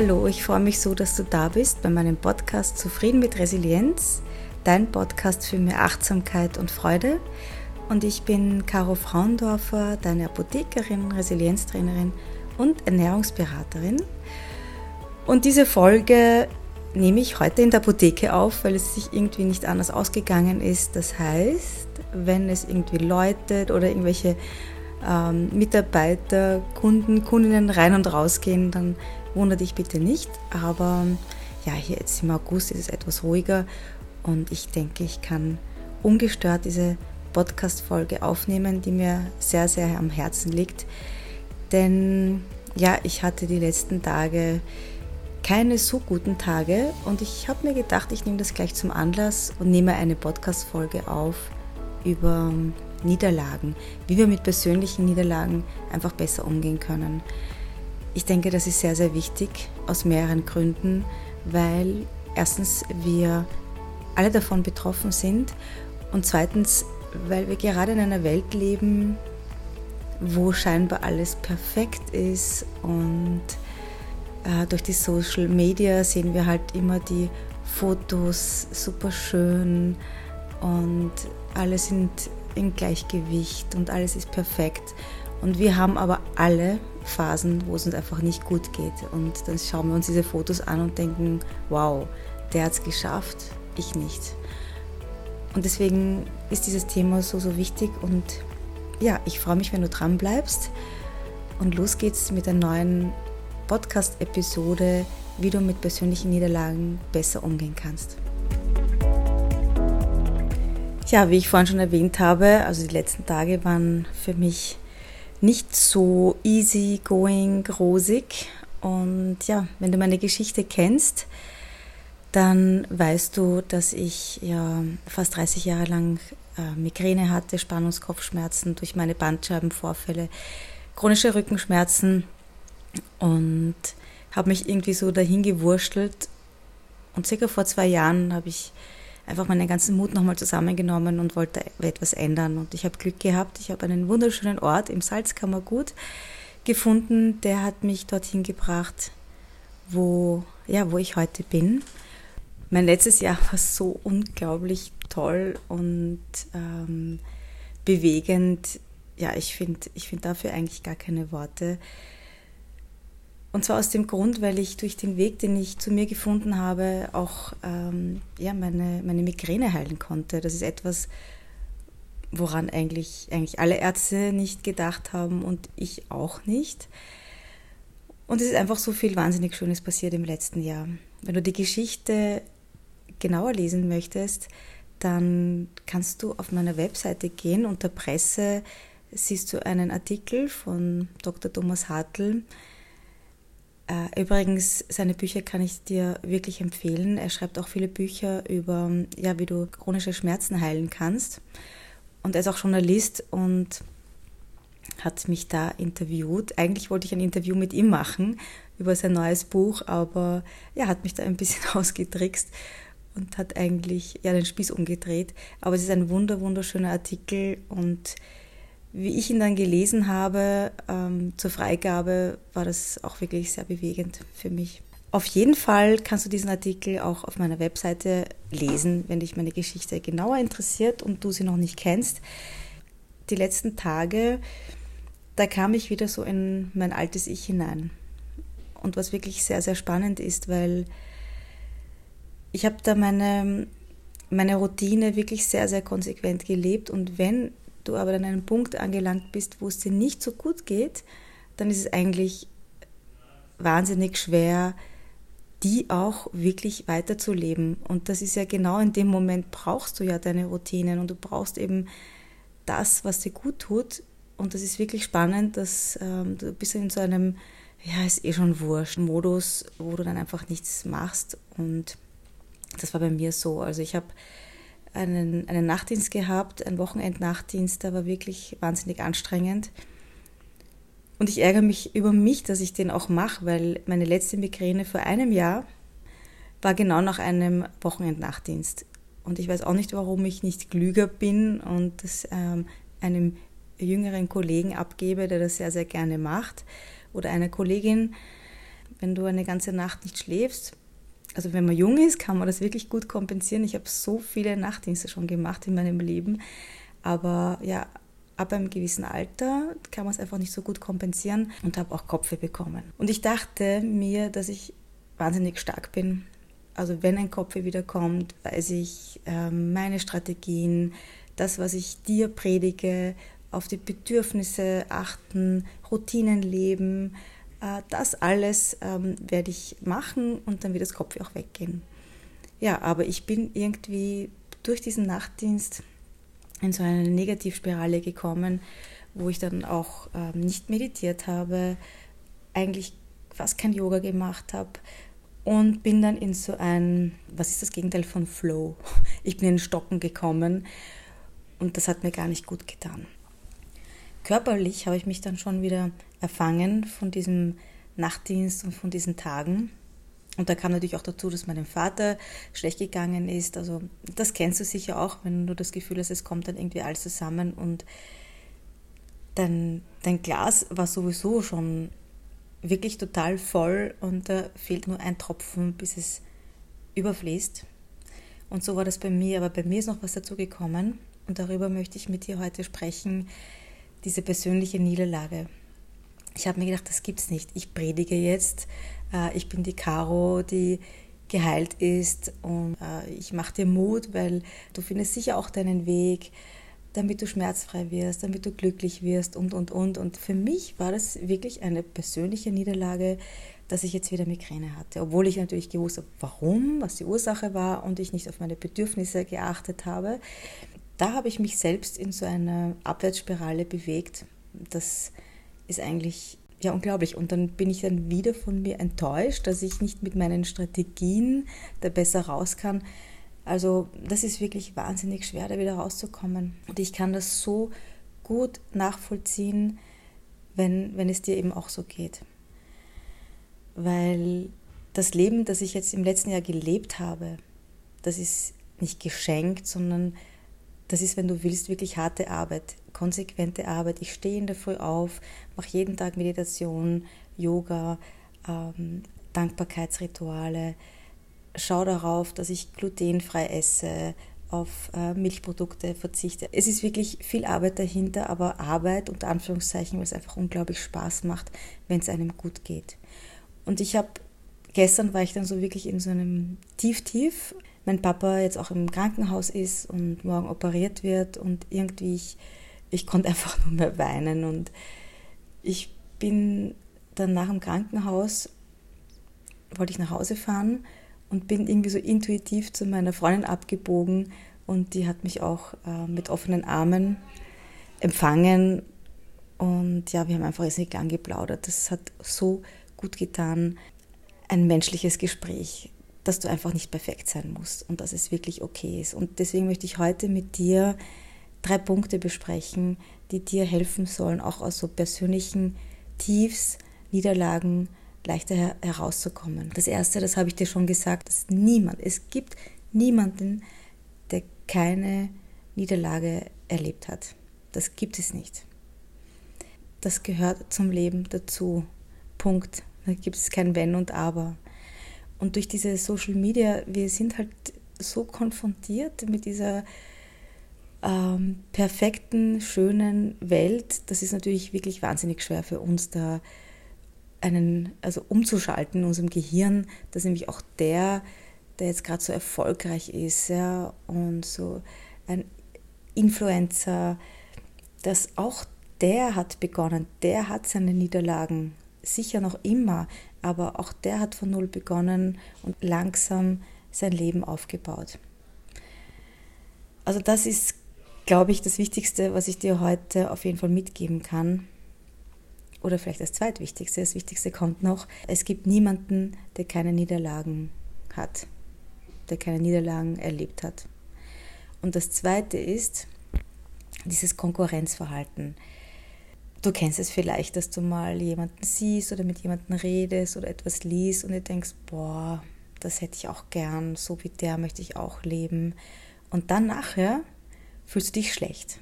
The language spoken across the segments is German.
Hallo, ich freue mich so, dass du da bist bei meinem Podcast Zufrieden mit Resilienz, dein Podcast für mehr Achtsamkeit und Freude. Und ich bin Caro Fraundorfer, deine Apothekerin, Resilienztrainerin und Ernährungsberaterin. Und diese Folge nehme ich heute in der Apotheke auf, weil es sich irgendwie nicht anders ausgegangen ist. Das heißt, wenn es irgendwie läutet oder irgendwelche ähm, Mitarbeiter, Kunden, Kundinnen rein und rausgehen, dann wundere dich bitte nicht. Aber ja, hier jetzt im August ist es etwas ruhiger und ich denke, ich kann ungestört diese Podcast-Folge aufnehmen, die mir sehr, sehr am Herzen liegt. Denn ja, ich hatte die letzten Tage keine so guten Tage und ich habe mir gedacht, ich nehme das gleich zum Anlass und nehme eine Podcast-Folge auf über Niederlagen, wie wir mit persönlichen Niederlagen einfach besser umgehen können. Ich denke, das ist sehr, sehr wichtig aus mehreren Gründen, weil erstens wir alle davon betroffen sind und zweitens, weil wir gerade in einer Welt leben, wo scheinbar alles perfekt ist und äh, durch die Social Media sehen wir halt immer die Fotos super schön und alle sind im Gleichgewicht und alles ist perfekt. Und wir haben aber alle Phasen, wo es uns einfach nicht gut geht. Und dann schauen wir uns diese Fotos an und denken, wow, der hat es geschafft, ich nicht. Und deswegen ist dieses Thema so, so wichtig. Und ja, ich freue mich, wenn du dran bleibst. Und los geht's mit der neuen Podcast-Episode, wie du mit persönlichen Niederlagen besser umgehen kannst. Ja, wie ich vorhin schon erwähnt habe, also die letzten Tage waren für mich nicht so easy going, rosig. Und ja, wenn du meine Geschichte kennst, dann weißt du, dass ich ja fast 30 Jahre lang äh, Migräne hatte, Spannungskopfschmerzen durch meine Bandscheibenvorfälle, chronische Rückenschmerzen und habe mich irgendwie so dahin gewurschtelt. Und circa vor zwei Jahren habe ich einfach meinen ganzen Mut nochmal zusammengenommen und wollte etwas ändern. Und ich habe Glück gehabt. Ich habe einen wunderschönen Ort im Salzkammergut gefunden. Der hat mich dorthin gebracht, wo, ja, wo ich heute bin. Mein letztes Jahr war so unglaublich toll und ähm, bewegend. Ja, ich finde ich find dafür eigentlich gar keine Worte. Und zwar aus dem Grund, weil ich durch den Weg, den ich zu mir gefunden habe, auch ähm, ja, meine, meine Migräne heilen konnte. Das ist etwas, woran eigentlich, eigentlich alle Ärzte nicht gedacht haben und ich auch nicht. Und es ist einfach so viel wahnsinnig Schönes passiert im letzten Jahr. Wenn du die Geschichte genauer lesen möchtest, dann kannst du auf meiner Webseite gehen. Unter Presse siehst du einen Artikel von Dr. Thomas Hartl, übrigens, seine Bücher kann ich dir wirklich empfehlen. Er schreibt auch viele Bücher über, ja, wie du chronische Schmerzen heilen kannst. Und er ist auch Journalist und hat mich da interviewt. Eigentlich wollte ich ein Interview mit ihm machen über sein neues Buch, aber er hat mich da ein bisschen ausgetrickst und hat eigentlich ja den Spieß umgedreht. Aber es ist ein wunder wunderschöner Artikel und wie ich ihn dann gelesen habe ähm, zur Freigabe, war das auch wirklich sehr bewegend für mich. Auf jeden Fall kannst du diesen Artikel auch auf meiner Webseite lesen, wenn dich meine Geschichte genauer interessiert und du sie noch nicht kennst. Die letzten Tage, da kam ich wieder so in mein altes Ich hinein. Und was wirklich sehr, sehr spannend ist, weil ich habe da meine, meine Routine wirklich sehr, sehr konsequent gelebt. Und wenn du aber an einem Punkt angelangt bist, wo es dir nicht so gut geht, dann ist es eigentlich wahnsinnig schwer, die auch wirklich weiterzuleben. Und das ist ja genau in dem Moment brauchst du ja deine Routinen und du brauchst eben das, was dir gut tut. Und das ist wirklich spannend, dass ähm, du bist in so einem, ja, ist eh schon wurscht, Modus, wo du dann einfach nichts machst. Und das war bei mir so. Also ich habe einen, einen Nachtdienst gehabt, einen Wochenendnachtdienst, der war wirklich wahnsinnig anstrengend. Und ich ärgere mich über mich, dass ich den auch mache, weil meine letzte Migräne vor einem Jahr war genau nach einem Wochenendnachtdienst. Und ich weiß auch nicht, warum ich nicht klüger bin und das ähm, einem jüngeren Kollegen abgebe, der das sehr, sehr gerne macht, oder einer Kollegin. wenn du eine ganze Nacht nicht schläfst, also wenn man jung ist, kann man das wirklich gut kompensieren. Ich habe so viele Nachtdienste schon gemacht in meinem Leben, aber ja, ab einem gewissen Alter kann man es einfach nicht so gut kompensieren und habe auch Kopfweh bekommen. Und ich dachte mir, dass ich wahnsinnig stark bin. Also wenn ein Kopfweh wieder kommt, weiß ich äh, meine Strategien, das, was ich dir predige, auf die Bedürfnisse achten, Routinen leben, das alles ähm, werde ich machen und dann wird das Kopfweh auch weggehen. Ja, aber ich bin irgendwie durch diesen Nachtdienst in so eine Negativspirale gekommen, wo ich dann auch ähm, nicht meditiert habe, eigentlich fast kein Yoga gemacht habe und bin dann in so ein, was ist das Gegenteil von Flow? Ich bin in Stocken gekommen und das hat mir gar nicht gut getan. Körperlich habe ich mich dann schon wieder erfangen von diesem Nachtdienst und von diesen Tagen. Und da kam natürlich auch dazu, dass meinem Vater schlecht gegangen ist. Also das kennst du sicher auch, wenn du das Gefühl hast, es kommt dann irgendwie alles zusammen und dein, dein Glas war sowieso schon wirklich total voll und da fehlt nur ein Tropfen, bis es überfließt. Und so war das bei mir, aber bei mir ist noch was dazu gekommen und darüber möchte ich mit dir heute sprechen, diese persönliche Niederlage. Ich habe mir gedacht, das gibt's nicht. Ich predige jetzt, äh, ich bin die Caro, die geheilt ist und äh, ich mache dir Mut, weil du findest sicher auch deinen Weg, damit du schmerzfrei wirst, damit du glücklich wirst und, und, und. Und für mich war das wirklich eine persönliche Niederlage, dass ich jetzt wieder Migräne hatte, obwohl ich natürlich gewusst habe, warum, was die Ursache war und ich nicht auf meine Bedürfnisse geachtet habe. Da habe ich mich selbst in so eine Abwärtsspirale bewegt. Das ist eigentlich ja unglaublich. Und dann bin ich dann wieder von mir enttäuscht, dass ich nicht mit meinen Strategien da besser raus kann. Also das ist wirklich wahnsinnig schwer, da wieder rauszukommen. Und ich kann das so gut nachvollziehen, wenn, wenn es dir eben auch so geht. Weil das Leben, das ich jetzt im letzten Jahr gelebt habe, das ist nicht geschenkt, sondern das ist, wenn du willst, wirklich harte Arbeit konsequente Arbeit. Ich stehe in der Früh auf, mache jeden Tag Meditation, Yoga, ähm, Dankbarkeitsrituale, schaue darauf, dass ich glutenfrei esse, auf äh, Milchprodukte verzichte. Es ist wirklich viel Arbeit dahinter, aber Arbeit unter Anführungszeichen, weil es einfach unglaublich Spaß macht, wenn es einem gut geht. Und ich habe, gestern war ich dann so wirklich in so einem Tief-Tief. Mein Papa jetzt auch im Krankenhaus ist und morgen operiert wird und irgendwie ich ich konnte einfach nur mehr weinen und ich bin dann nach dem Krankenhaus, wollte ich nach Hause fahren und bin irgendwie so intuitiv zu meiner Freundin abgebogen und die hat mich auch äh, mit offenen Armen empfangen und ja, wir haben einfach nicht lang geplaudert. Das hat so gut getan, ein menschliches Gespräch, dass du einfach nicht perfekt sein musst und dass es wirklich okay ist. Und deswegen möchte ich heute mit dir drei Punkte besprechen, die dir helfen sollen, auch aus so persönlichen Tiefs, Niederlagen leichter her herauszukommen. Das erste, das habe ich dir schon gesagt, dass niemand, es gibt niemanden, der keine Niederlage erlebt hat. Das gibt es nicht. Das gehört zum Leben dazu. Punkt. Da gibt es kein Wenn und Aber. Und durch diese Social Media, wir sind halt so konfrontiert mit dieser ähm, perfekten, schönen Welt, das ist natürlich wirklich wahnsinnig schwer für uns da einen, also umzuschalten in unserem Gehirn, dass nämlich auch der, der jetzt gerade so erfolgreich ist, ja, und so ein Influencer, dass auch der hat begonnen, der hat seine Niederlagen sicher noch immer, aber auch der hat von null begonnen und langsam sein Leben aufgebaut. Also das ist glaube ich, das Wichtigste, was ich dir heute auf jeden Fall mitgeben kann, oder vielleicht das zweitwichtigste, das Wichtigste kommt noch, es gibt niemanden, der keine Niederlagen hat, der keine Niederlagen erlebt hat. Und das zweite ist dieses Konkurrenzverhalten. Du kennst es vielleicht, dass du mal jemanden siehst oder mit jemandem redest oder etwas liest und du denkst, boah, das hätte ich auch gern, so wie der möchte ich auch leben. Und dann nachher fühlst du dich schlecht,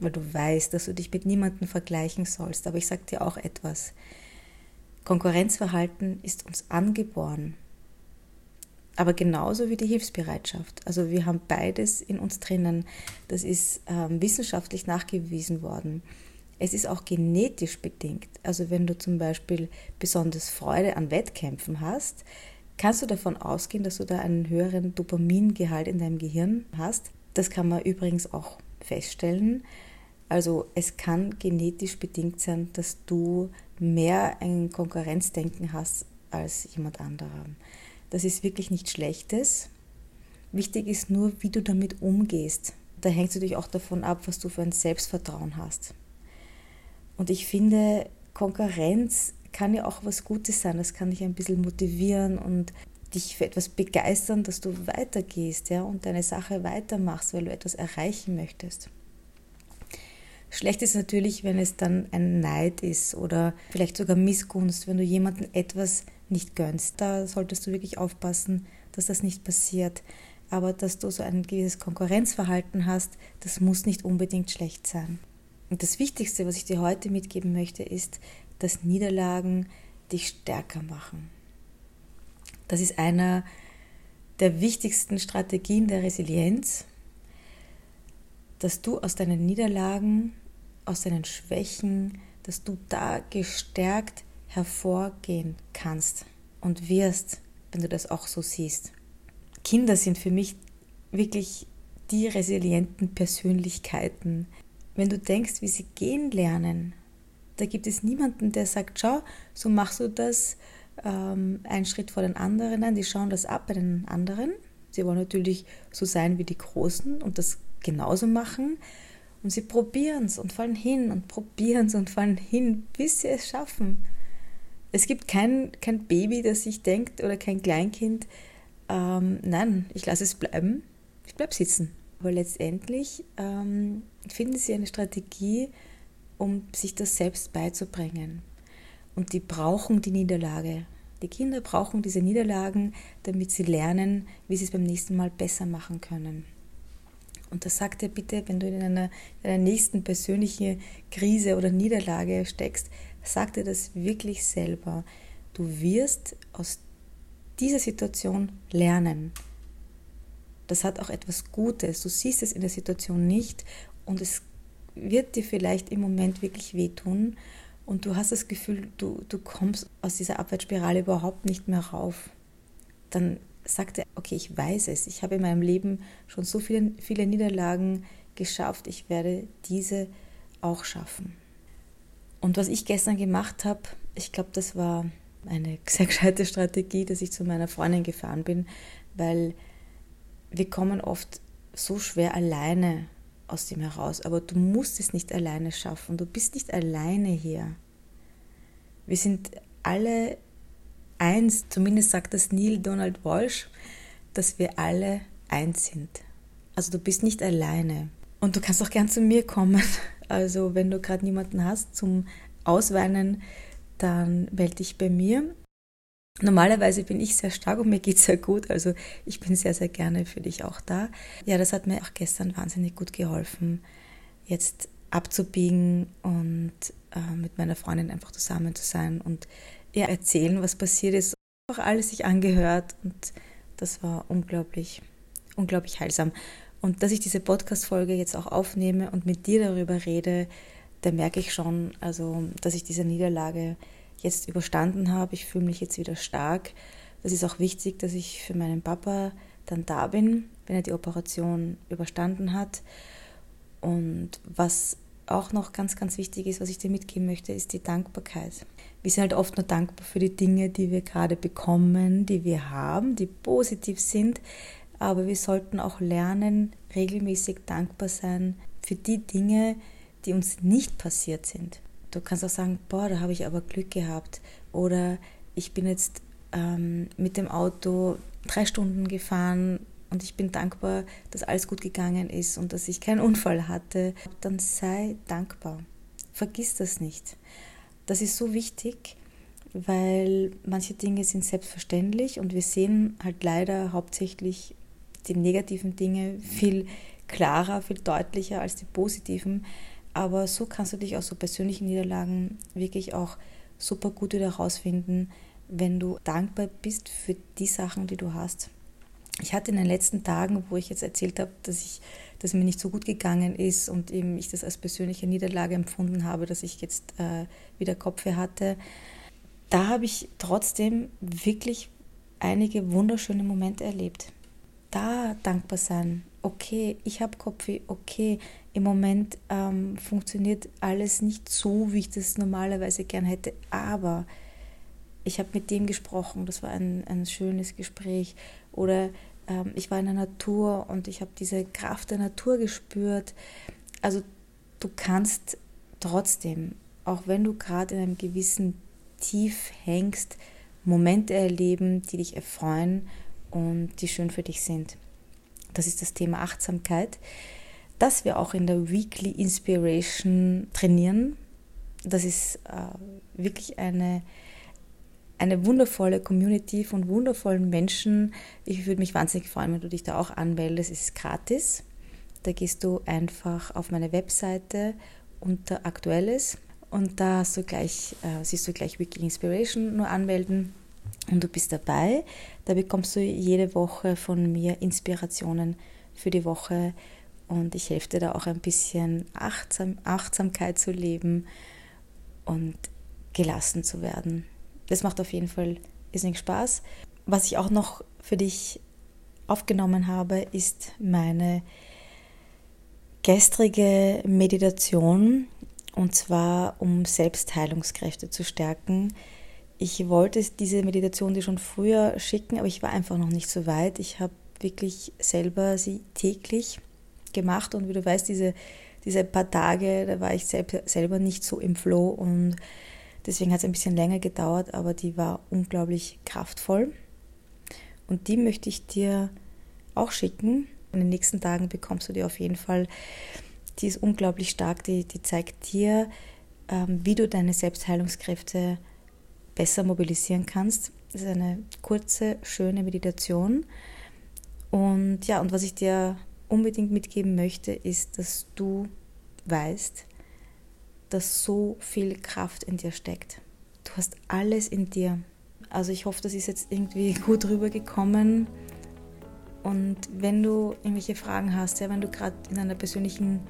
weil du weißt, dass du dich mit niemandem vergleichen sollst. Aber ich sage dir auch etwas. Konkurrenzverhalten ist uns angeboren. Aber genauso wie die Hilfsbereitschaft. Also wir haben beides in uns drinnen. Das ist ähm, wissenschaftlich nachgewiesen worden. Es ist auch genetisch bedingt. Also wenn du zum Beispiel besonders Freude an Wettkämpfen hast, kannst du davon ausgehen, dass du da einen höheren Dopamingehalt in deinem Gehirn hast. Das kann man übrigens auch feststellen. Also es kann genetisch bedingt sein, dass du mehr ein Konkurrenzdenken hast als jemand anderer. Das ist wirklich nichts Schlechtes. Wichtig ist nur, wie du damit umgehst. Da hängt es natürlich auch davon ab, was du für ein Selbstvertrauen hast. Und ich finde, Konkurrenz kann ja auch was Gutes sein. Das kann dich ein bisschen motivieren und dich für etwas begeistern, dass du weitergehst ja, und deine Sache weitermachst, weil du etwas erreichen möchtest. Schlecht ist natürlich, wenn es dann ein Neid ist oder vielleicht sogar Missgunst, wenn du jemandem etwas nicht gönnst. Da solltest du wirklich aufpassen, dass das nicht passiert. Aber dass du so ein gewisses Konkurrenzverhalten hast, das muss nicht unbedingt schlecht sein. Und das Wichtigste, was ich dir heute mitgeben möchte, ist, dass Niederlagen dich stärker machen. Das ist einer der wichtigsten Strategien der Resilienz, dass du aus deinen Niederlagen, aus deinen Schwächen, dass du da gestärkt hervorgehen kannst und wirst, wenn du das auch so siehst. Kinder sind für mich wirklich die resilienten Persönlichkeiten. Wenn du denkst, wie sie gehen lernen, da gibt es niemanden, der sagt, schau, so machst du das, ähm, einen Schritt vor den anderen. Nein, die schauen das ab bei den anderen. Sie wollen natürlich so sein wie die Großen und das genauso machen. Und sie probieren es und fallen hin und probieren es und fallen hin, bis sie es schaffen. Es gibt kein, kein Baby, das sich denkt oder kein Kleinkind, ähm, nein, ich lasse es bleiben, ich bleibe sitzen. Aber letztendlich ähm, finden sie eine Strategie, um sich das selbst beizubringen. Und die brauchen die Niederlage. Die Kinder brauchen diese Niederlagen, damit sie lernen, wie sie es beim nächsten Mal besser machen können. Und das sagt er bitte, wenn du in einer, in einer nächsten persönlichen Krise oder Niederlage steckst, sagt er das wirklich selber. Du wirst aus dieser Situation lernen. Das hat auch etwas Gutes. Du siehst es in der Situation nicht und es wird dir vielleicht im Moment wirklich wehtun und du hast das Gefühl, du, du kommst aus dieser Abwärtsspirale überhaupt nicht mehr rauf, dann sagt er, okay, ich weiß es, ich habe in meinem Leben schon so viele, viele Niederlagen geschafft, ich werde diese auch schaffen. Und was ich gestern gemacht habe, ich glaube, das war eine sehr gescheite Strategie, dass ich zu meiner Freundin gefahren bin, weil wir kommen oft so schwer alleine aus dem heraus. Aber du musst es nicht alleine schaffen. Du bist nicht alleine hier. Wir sind alle eins, zumindest sagt das Neil Donald Walsh, dass wir alle eins sind. Also du bist nicht alleine. Und du kannst auch gern zu mir kommen. Also wenn du gerade niemanden hast zum Ausweinen, dann melde dich bei mir. Normalerweise bin ich sehr stark und mir geht es sehr gut. Also ich bin sehr, sehr gerne für dich auch da. Ja, das hat mir auch gestern wahnsinnig gut geholfen, jetzt abzubiegen und äh, mit meiner Freundin einfach zusammen zu sein und ihr erzählen, was passiert ist. Auch alles sich angehört und das war unglaublich, unglaublich heilsam. Und dass ich diese Podcast-Folge jetzt auch aufnehme und mit dir darüber rede, da merke ich schon, also, dass ich diese Niederlage jetzt überstanden habe. Ich fühle mich jetzt wieder stark. Das ist auch wichtig, dass ich für meinen Papa dann da bin, wenn er die Operation überstanden hat. Und was auch noch ganz, ganz wichtig ist, was ich dir mitgeben möchte, ist die Dankbarkeit. Wir sind halt oft nur dankbar für die Dinge, die wir gerade bekommen, die wir haben, die positiv sind. Aber wir sollten auch lernen, regelmäßig dankbar sein für die Dinge, die uns nicht passiert sind. Du kannst auch sagen, boah, da habe ich aber Glück gehabt. Oder ich bin jetzt ähm, mit dem Auto drei Stunden gefahren und ich bin dankbar, dass alles gut gegangen ist und dass ich keinen Unfall hatte. Dann sei dankbar. Vergiss das nicht. Das ist so wichtig, weil manche Dinge sind selbstverständlich und wir sehen halt leider hauptsächlich die negativen Dinge viel klarer, viel deutlicher als die positiven. Aber so kannst du dich aus so persönlichen Niederlagen wirklich auch super gut wieder rausfinden, wenn du dankbar bist für die Sachen, die du hast. Ich hatte in den letzten Tagen, wo ich jetzt erzählt habe, dass ich, dass mir nicht so gut gegangen ist und eben ich das als persönliche Niederlage empfunden habe, dass ich jetzt äh, wieder Kopfweh hatte, da habe ich trotzdem wirklich einige wunderschöne Momente erlebt. Da dankbar sein. Okay, ich habe Kopfweh. Okay, im Moment ähm, funktioniert alles nicht so, wie ich das normalerweise gern hätte. Aber ich habe mit dem gesprochen. Das war ein, ein schönes Gespräch. Oder ähm, ich war in der Natur und ich habe diese Kraft der Natur gespürt. Also du kannst trotzdem, auch wenn du gerade in einem gewissen Tief hängst, Momente erleben, die dich erfreuen und die schön für dich sind. Das ist das Thema Achtsamkeit, das wir auch in der Weekly Inspiration trainieren. Das ist äh, wirklich eine, eine wundervolle Community von wundervollen Menschen. Ich würde mich wahnsinnig freuen, wenn du dich da auch anmeldest. Es ist gratis. Da gehst du einfach auf meine Webseite unter Aktuelles und da hast du gleich, äh, siehst du gleich Weekly Inspiration nur anmelden und du bist dabei. Da bekommst du jede Woche von mir Inspirationen für die Woche und ich helfe dir da auch ein bisschen Achtsam, Achtsamkeit zu leben und gelassen zu werden. Das macht auf jeden Fall irrsinnig Spaß. Was ich auch noch für dich aufgenommen habe, ist meine gestrige Meditation und zwar um Selbstheilungskräfte zu stärken. Ich wollte diese Meditation dir schon früher schicken, aber ich war einfach noch nicht so weit. Ich habe wirklich selber sie täglich gemacht und wie du weißt, diese, diese paar Tage, da war ich selber nicht so im Flow und deswegen hat es ein bisschen länger gedauert, aber die war unglaublich kraftvoll. Und die möchte ich dir auch schicken. In den nächsten Tagen bekommst du die auf jeden Fall die ist unglaublich stark, die, die zeigt dir, ähm, wie du deine Selbstheilungskräfte besser mobilisieren kannst. Das ist eine kurze, schöne Meditation. Und ja, und was ich dir unbedingt mitgeben möchte, ist, dass du weißt, dass so viel Kraft in dir steckt. Du hast alles in dir. Also ich hoffe, das ist jetzt irgendwie gut rübergekommen. Und wenn du irgendwelche Fragen hast, ja, wenn du gerade in einer persönlichen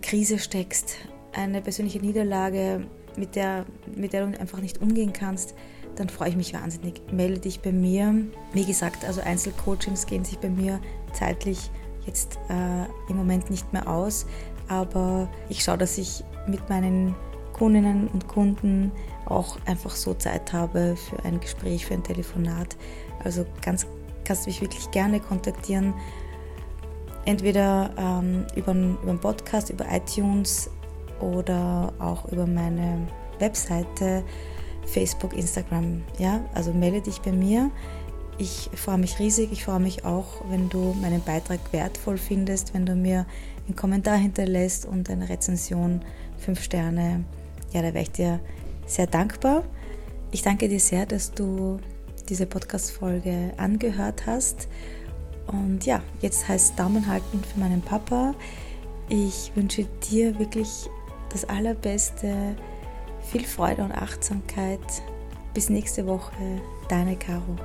Krise steckst, eine persönliche Niederlage, mit der, mit der du einfach nicht umgehen kannst, dann freue ich mich wahnsinnig. Melde dich bei mir. Wie gesagt, also Einzelcoachings gehen sich bei mir zeitlich jetzt äh, im Moment nicht mehr aus, aber ich schaue, dass ich mit meinen Kundinnen und Kunden auch einfach so Zeit habe für ein Gespräch, für ein Telefonat. Also ganz kannst du mich wirklich gerne kontaktieren entweder ähm, über, über einen Podcast, über iTunes oder auch über meine Webseite, Facebook, Instagram. Ja, also melde dich bei mir. Ich freue mich riesig. Ich freue mich auch, wenn du meinen Beitrag wertvoll findest, wenn du mir einen Kommentar hinterlässt und eine Rezension, fünf Sterne. Ja, da wäre ich dir sehr dankbar. Ich danke dir sehr, dass du diese Podcast-Folge angehört hast. Und ja, jetzt heißt Daumen halten für meinen Papa. Ich wünsche dir wirklich das Allerbeste, viel Freude und Achtsamkeit. Bis nächste Woche, deine Caro.